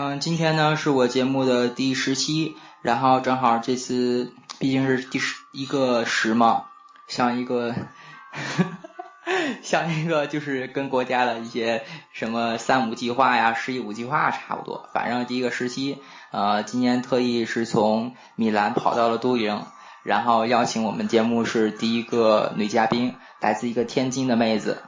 嗯，今天呢是我节目的第十期，然后正好这次毕竟是第十一个十嘛，像一个 像一个就是跟国家的一些什么三五计划呀、十一五计划差不多，反正第一个时期，呃，今天特意是从米兰跑到了都灵，然后邀请我们节目是第一个女嘉宾，来自一个天津的妹子。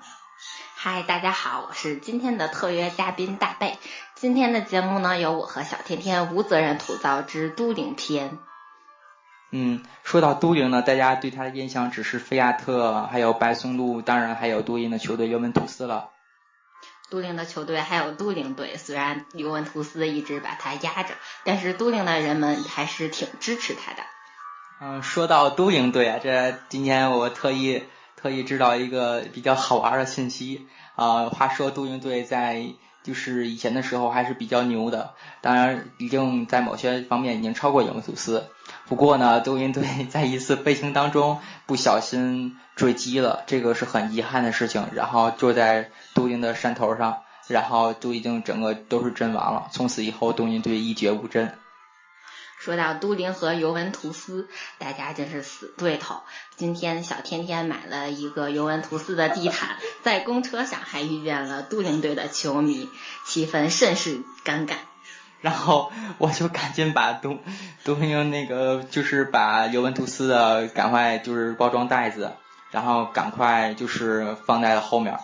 嗨，大家好，我是今天的特约嘉宾大贝。今天的节目呢，由我和小甜甜无责任吐槽之都灵篇。嗯，说到都灵呢，大家对他的印象只是菲亚特，还有白松露，当然还有都灵的球队尤文图斯了。都灵的球队还有都灵队，虽然尤文图斯一直把他压着，但是都灵的人们还是挺支持他的。嗯，说到都灵队啊，这今天我特意。特意知道一个比较好玩的信息啊，话说都灵队在就是以前的时候还是比较牛的，当然已经在某些方面已经超过尤文图斯。不过呢，都灵队 在一次飞行当中不小心坠机了，这个是很遗憾的事情。然后就在都灵的山头上，然后都已经整个都是阵亡了。从此以后，都灵队一蹶不振。说到都灵和尤文图斯，大家真是死对头。今天小天天买了一个尤文图斯的地毯，在公车上还遇见了都灵队的球迷，气氛甚是尴尬。然后我就赶紧把都都灵那个就是把尤文图斯的赶快就是包装袋子，然后赶快就是放在了后面。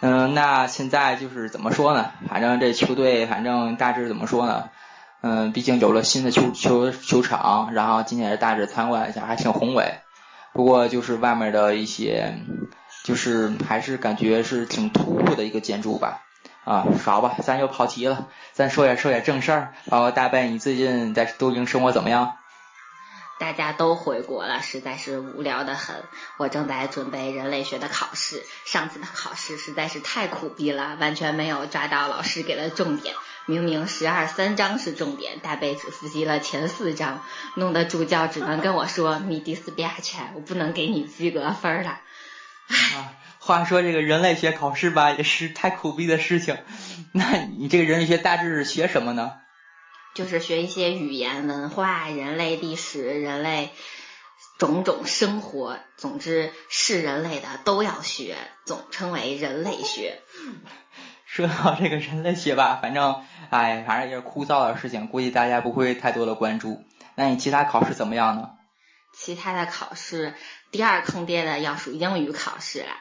嗯，那现在就是怎么说呢？反正这球队，反正大致怎么说呢？嗯，毕竟有了新的球球球场，然后今天也大致参观一下，还挺宏伟。不过就是外面的一些，就是还是感觉是挺突兀的一个建筑吧。啊，好吧，咱又跑题了，咱说点说点正事儿。包括大贝，你最近在都灵生活怎么样？大家都回国了，实在是无聊的很。我正在准备人类学的考试，上次的考试实在是太苦逼了，完全没有抓到老师给的重点。明明十二三章是重点，大贝只复习了前四章，弄得助教只能跟我说你第四遍全，我不能给你及格分了。话说这个人类学考试吧，也是太苦逼的事情。那你这个人类学大致是学什么呢？就是学一些语言、文化、人类历史、人类种种生活，总之是人类的都要学，总称为人类学。说到这个人类学吧，反正哎，反正也是枯燥的事情，估计大家不会太多的关注。那你其他考试怎么样呢？其他的考试，第二坑爹的要数英语考试了。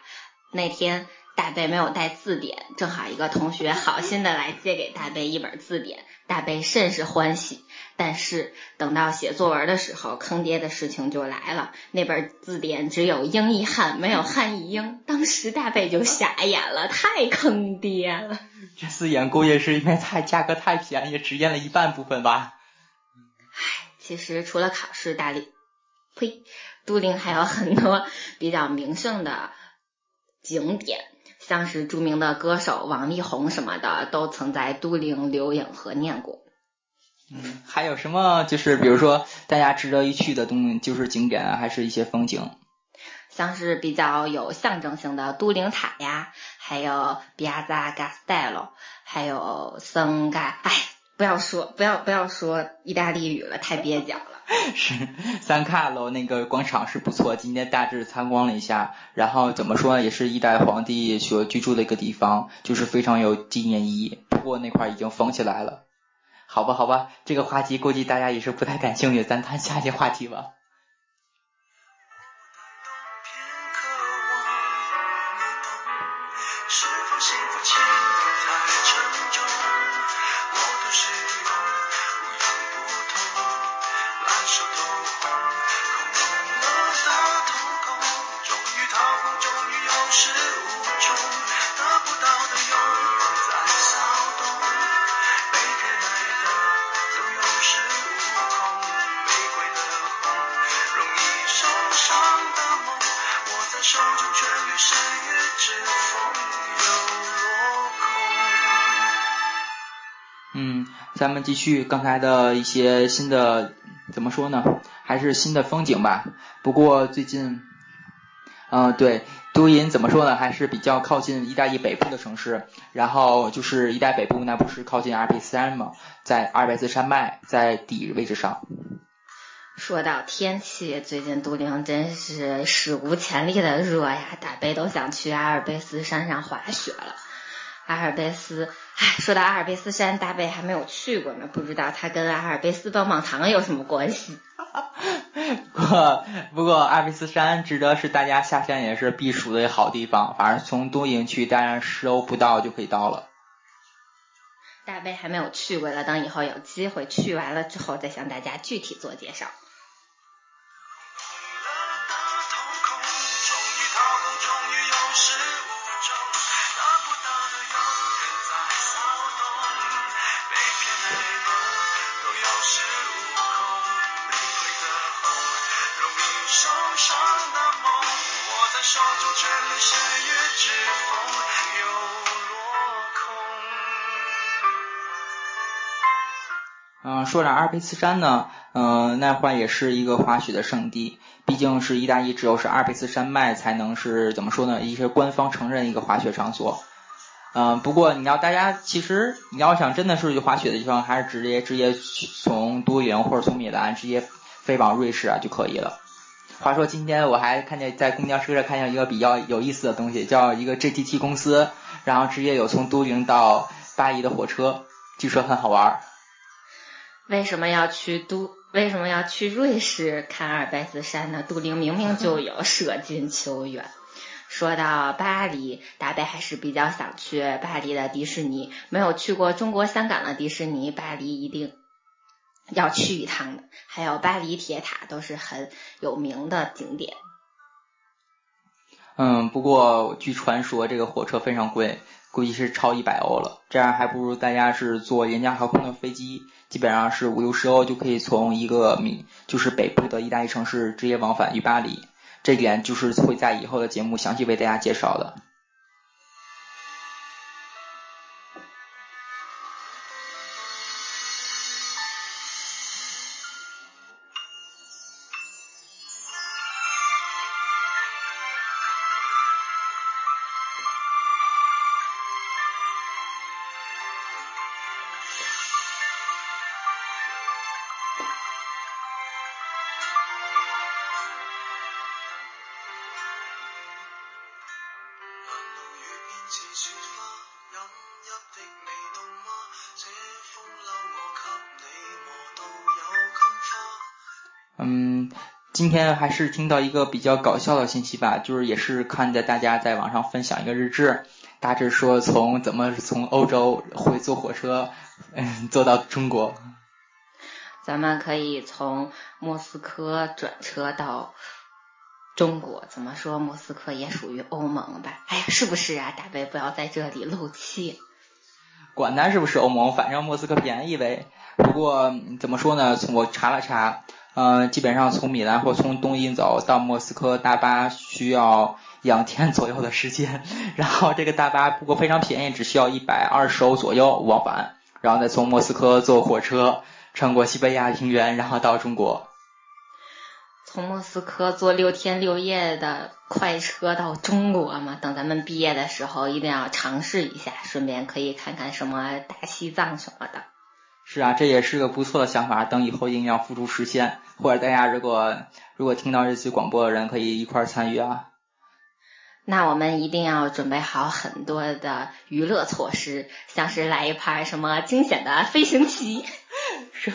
那天。大贝没有带字典，正好一个同学好心的来借给大贝一本字典，大贝甚是欢喜。但是等到写作文的时候，坑爹的事情就来了，那本字典只有英译汉，没有汉译英。当时大贝就傻眼了，太坑爹了。这字典估计是因为太价格太便宜，只验了一半部分吧。唉，其实除了考试，大理呸，都灵还有很多比较名胜的景点。像是著名的歌手王力宏什么的，都曾在都灵留影和念过。嗯，还有什么就是比如说大家值得一去的东，就是景点啊，还是一些风景？像是比较有象征性的都灵塔呀，还有 Piazza Castello，还有森嘎。哎，不要说，不要不要说意大利语了，太蹩脚了。是三卡楼那个广场是不错，今天大致参观了一下，然后怎么说呢，也是一代皇帝所居住的一个地方，就是非常有纪念意义。不过那块已经封起来了，好吧，好吧，这个话题估计大家也是不太感兴趣，咱谈下一话题吧。嗯，咱们继续刚才的一些新的怎么说呢？还是新的风景吧。不过最近，嗯，对，都灵怎么说呢？还是比较靠近意大利北部的城市。然后就是意大利北部，那不是靠近阿尔卑斯山吗？在阿尔卑斯山脉在底位置上。说到天气，最近都灵真是史无前例的热呀！大贝都想去阿尔卑斯山上滑雪了。阿尔卑斯，唉，说到阿尔卑斯山，大贝还没有去过呢，不知道它跟阿尔卑斯棒棒糖有什么关系。不过，不过阿尔卑斯山值得是大家下山也是避暑的好地方，反正从东营去大概十欧不到就可以到了。大贝还没有去过了，等以后有机会去完了之后再向大家具体做介绍。嗯，说着阿尔卑斯山呢，嗯，那块也是一个滑雪的圣地，毕竟是意大利只有是阿尔卑斯山脉才能是怎么说呢？一些官方承认一个滑雪场所。嗯，不过你要大家其实你要想真的是去滑雪的地方，还是直接直接从都灵或者从米兰直接飞往瑞士啊就可以了。话说今天我还看见在公交车上看见一个比较有意思的东西，叫一个 GTT 公司，然后直接有从都灵到巴黎的火车，据说很好玩。为什么要去都？为什么要去瑞士看阿尔卑斯山呢？都灵明明就有，舍近求远。说到巴黎，大贝还是比较想去巴黎的迪士尼。没有去过中国香港的迪士尼，巴黎一定要去一趟的。还有巴黎铁塔都是很有名的景点。嗯，不过据传说这个火车非常贵。估计是超一百欧了，这样还不如大家是坐廉价航空的飞机，基本上是五六十欧就可以从一个米就是北部的意大利城市直接往返于巴黎，这点就是会在以后的节目详细为大家介绍的。嗯，今天还是听到一个比较搞笑的信息吧，就是也是看着大家在网上分享一个日志，大致说从怎么从欧洲会坐火车，嗯，坐到中国。咱们可以从莫斯科转车到中国，怎么说？莫斯科也属于欧盟吧？哎呀，是不是啊？大贝不要在这里漏气。管它是不是欧盟，反正莫斯科便宜呗。不过怎么说呢？从我查了查。嗯，基本上从米兰或从东营走到莫斯科，大巴需要两天左右的时间。然后这个大巴不过非常便宜，只需要一百二十欧左右往返，然后再从莫斯科坐火车穿过西伯利亚平原，然后到中国。从莫斯科坐六天六夜的快车到中国嘛？等咱们毕业的时候一定要尝试一下，顺便可以看看什么大西藏什么的。是啊，这也是个不错的想法。等以后一定要付诸实现，或者大家如果如果听到这期广播的人，可以一块参与啊。那我们一定要准备好很多的娱乐措施，像是来一盘什么惊险的飞行棋。说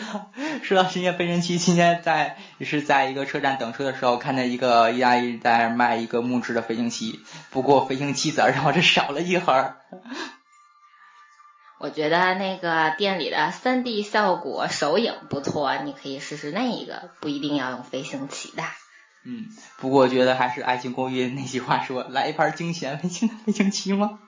说到惊险飞行棋，今天在也是在一个车站等车的时候，看见一个意大利在卖一个木质的飞行棋，不过飞行棋子让我这少了一盒。我觉得那个店里的三 D 效果手影不错，你可以试试那一个，不一定要用飞行棋的。嗯，不过我觉得还是《爱情公寓》那句话说，来一盘惊险飞行飞行棋吗？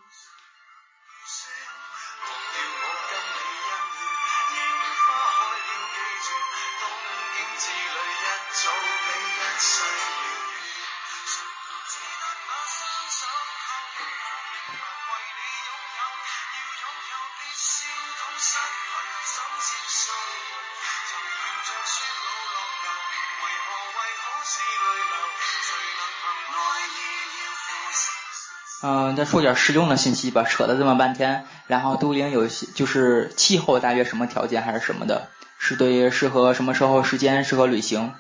嗯，再说点实用的信息吧，扯了这么半天，然后都灵有些就是气候大约什么条件还是什么的，是对于适合什么时候时间适合旅行？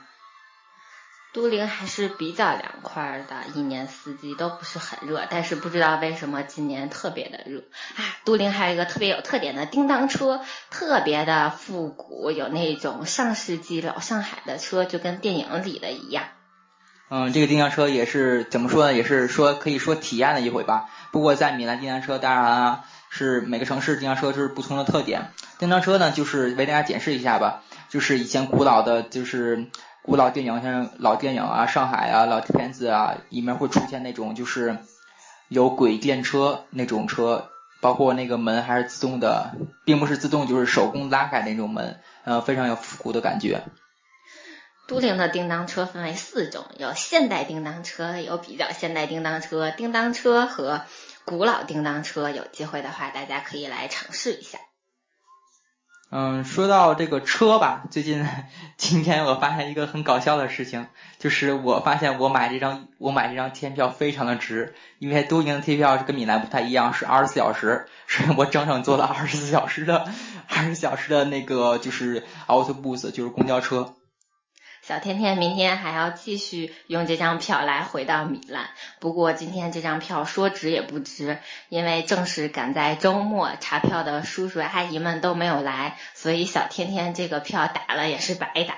都灵还是比较凉快的，一年四季都不是很热，但是不知道为什么今年特别的热啊！都灵还有一个特别有特点的叮当车，特别的复古，有那种上世纪老上海的车，就跟电影里的一样。嗯，这个叮当车也是怎么说呢？也是说可以说体验了一回吧。不过在米兰叮当车，当然啊，是每个城市叮当车是不同的特点。叮当车呢，就是为大家解释一下吧，就是以前古老的就是。古老电影像老电影啊，上海啊，老片子啊，里面会出现那种就是有轨电车那种车，包括那个门还是自动的，并不是自动，就是手工拉开那种门，呃，非常有复古的感觉。都灵的叮当车分为四种，有现代叮当车，有比较现代叮当车，叮当车和古老叮当车。有机会的话，大家可以来尝试一下。嗯，说到这个车吧，最近 今天我发现一个很搞笑的事情，就是我发现我买这张我买这张天票非常的值，因为都营的贴票是跟米兰不太一样，是二十四小时，所以我整整坐了二十四小时的二十四小时的那个就是 autobus，就是公交车。小天天明天还要继续用这张票来回到米兰，不过今天这张票说值也不值，因为正是赶在周末，查票的叔叔阿姨们都没有来，所以小天天这个票打了也是白打。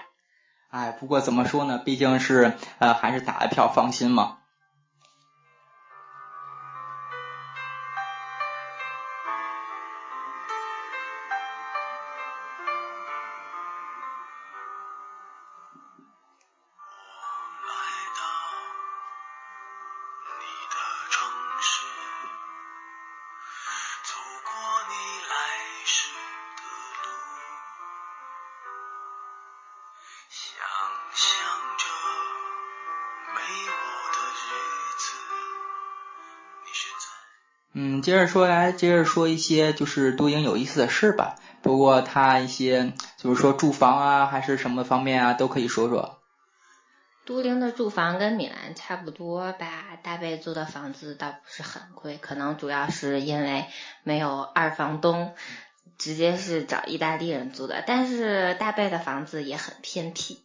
哎，不过怎么说呢，毕竟是呃还是打了票放心嘛。嗯，接着说来，接着说一些就是都营有意思的事吧。不过他一些就是说住房啊，还是什么方面啊，都可以说说。都灵的住房跟米兰差不多吧，大贝租的房子倒不是很贵，可能主要是因为没有二房东，直接是找意大利人租的。但是大贝的房子也很偏僻。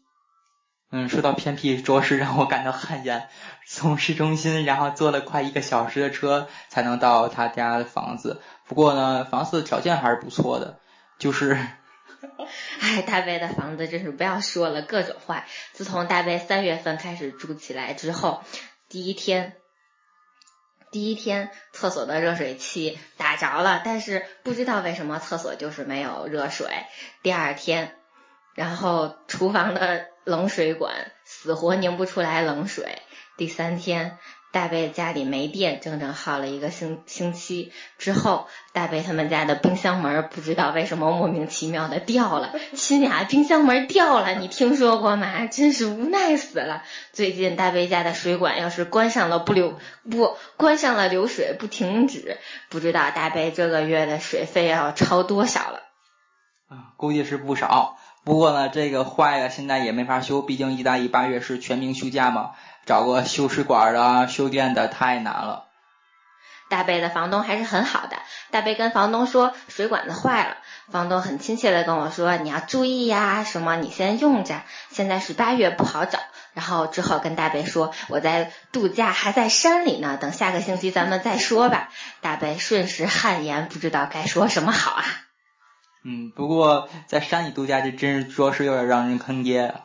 嗯，说到偏僻，着实让我感到汗颜。从市中心，然后坐了快一个小时的车才能到他家的房子。不过呢，房子条件还是不错的。就是，哎，大卫的房子真是不要说了，各种坏。自从大卫三月份开始住起来之后，第一天，第一天厕所的热水器打着了，但是不知道为什么厕所就是没有热水。第二天，然后厨房的。冷水管死活拧不出来冷水。第三天，大贝家里没电，整整耗了一个星星期。之后，大贝他们家的冰箱门不知道为什么莫名其妙的掉了。亲呀，冰箱门掉了，你听说过吗？真是无奈死了。最近大贝家的水管要是关上了不流不关上了流水不停止，不知道大贝这个月的水费要超多少了。估计是不少。不过呢，这个坏了，现在也没法修，毕竟意大利八月是全民休假嘛，找个修水管的、修电的太难了。大贝的房东还是很好的，大贝跟房东说水管子坏了，房东很亲切的跟我说你要注意呀，什么你先用着，现在是八月不好找，然后之后跟大贝说我在度假，还在山里呢，等下个星期咱们再说吧。大贝瞬时汗颜，不知道该说什么好啊。嗯，不过在山里度假，这真是着实有点让人坑爹啊。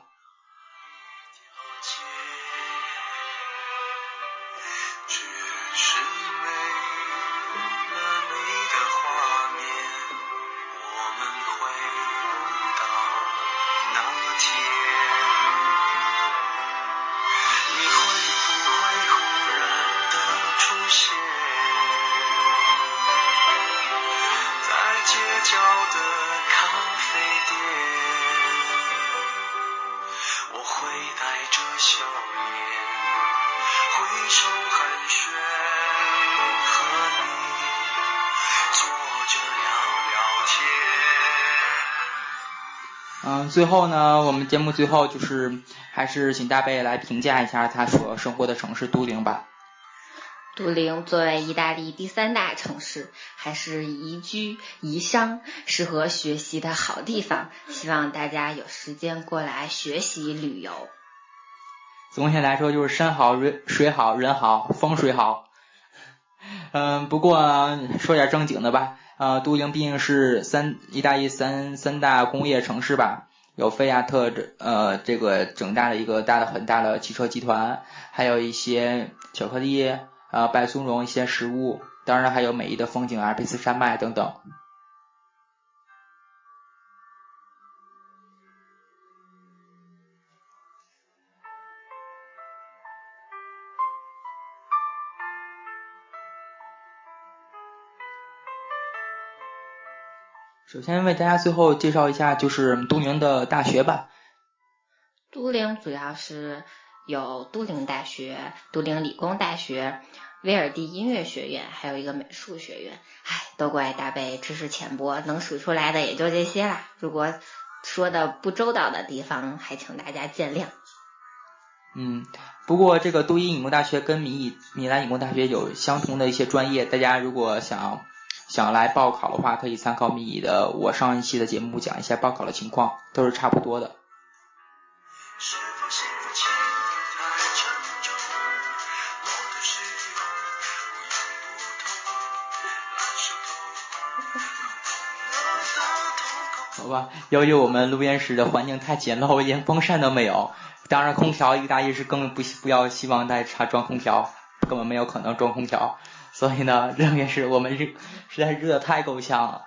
嗯，最后呢，我们节目最后就是还是请大贝来评价一下他所生活的城市都灵吧。都灵作为意大利第三大城市，还是宜居宜商、适合学习的好地方。希望大家有时间过来学习旅游。总体来说，就是山好水水好人好风水好。嗯，不过说点正经的吧。啊，都灵毕竟是三意大利三三大工业城市吧，有菲亚特这呃这个整大的一个大的很大的汽车集团，还有一些巧克力。啊，白松茸一些食物，当然还有美丽的风景，阿尔卑斯山脉等等。首先为大家最后介绍一下，就是都灵的大学吧。都灵主要是。有都灵大学、都灵理工大学、威尔第音乐学院，还有一个美术学院。唉，都怪大贝知识浅薄，能数出来的也就这些啦。如果说的不周到的地方，还请大家见谅。嗯，不过这个都灵理工大学跟米米兰理工大学有相同的一些专业，大家如果想想来报考的话，可以参考米的我上一期的节目讲一下报考的情况，都是差不多的。好吧，由于我们录音室的环境太简陋，连风扇都没有。当然，空调一大意是更不不要希望大家装空调，根本没有可能装空调。所以呢，录音室我们热实在是热的太够呛了。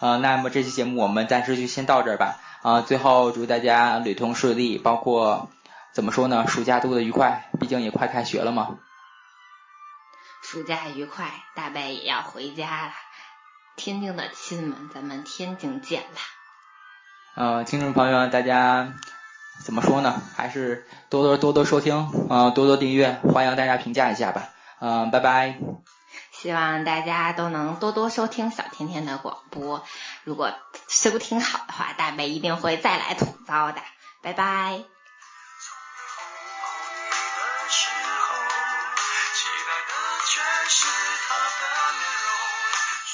呃，那么这期节目我们暂时就先到这儿吧。啊，最后祝大家旅途顺利，包括怎么说呢，暑假度的愉快，毕竟也快开学了嘛。暑假愉快，大白也要回家了。天津的亲们，咱们天津见啦！呃，听众朋友们，大家怎么说呢？还是多多多多收听，呃，多多订阅，欢迎大家评价一下吧。嗯，拜拜。希望大家都能多多收听小甜甜的广播。如果收听好的话，大梅一定会再来吐槽的。拜拜。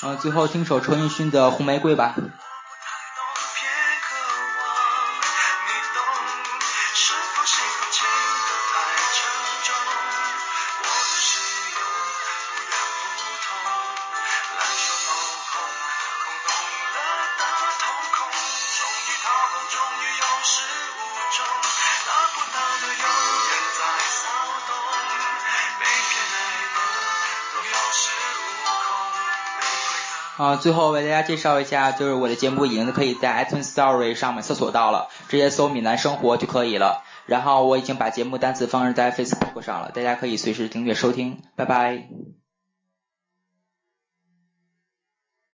嗯，最后听首陈奕迅的《红玫瑰》吧。啊，最后为大家介绍一下，就是我的节目已经可以在 iTunes Story 上面搜索到了，直接搜“闽南生活”就可以了。然后我已经把节目单词放置在 Facebook 上了，大家可以随时订阅收听。拜拜。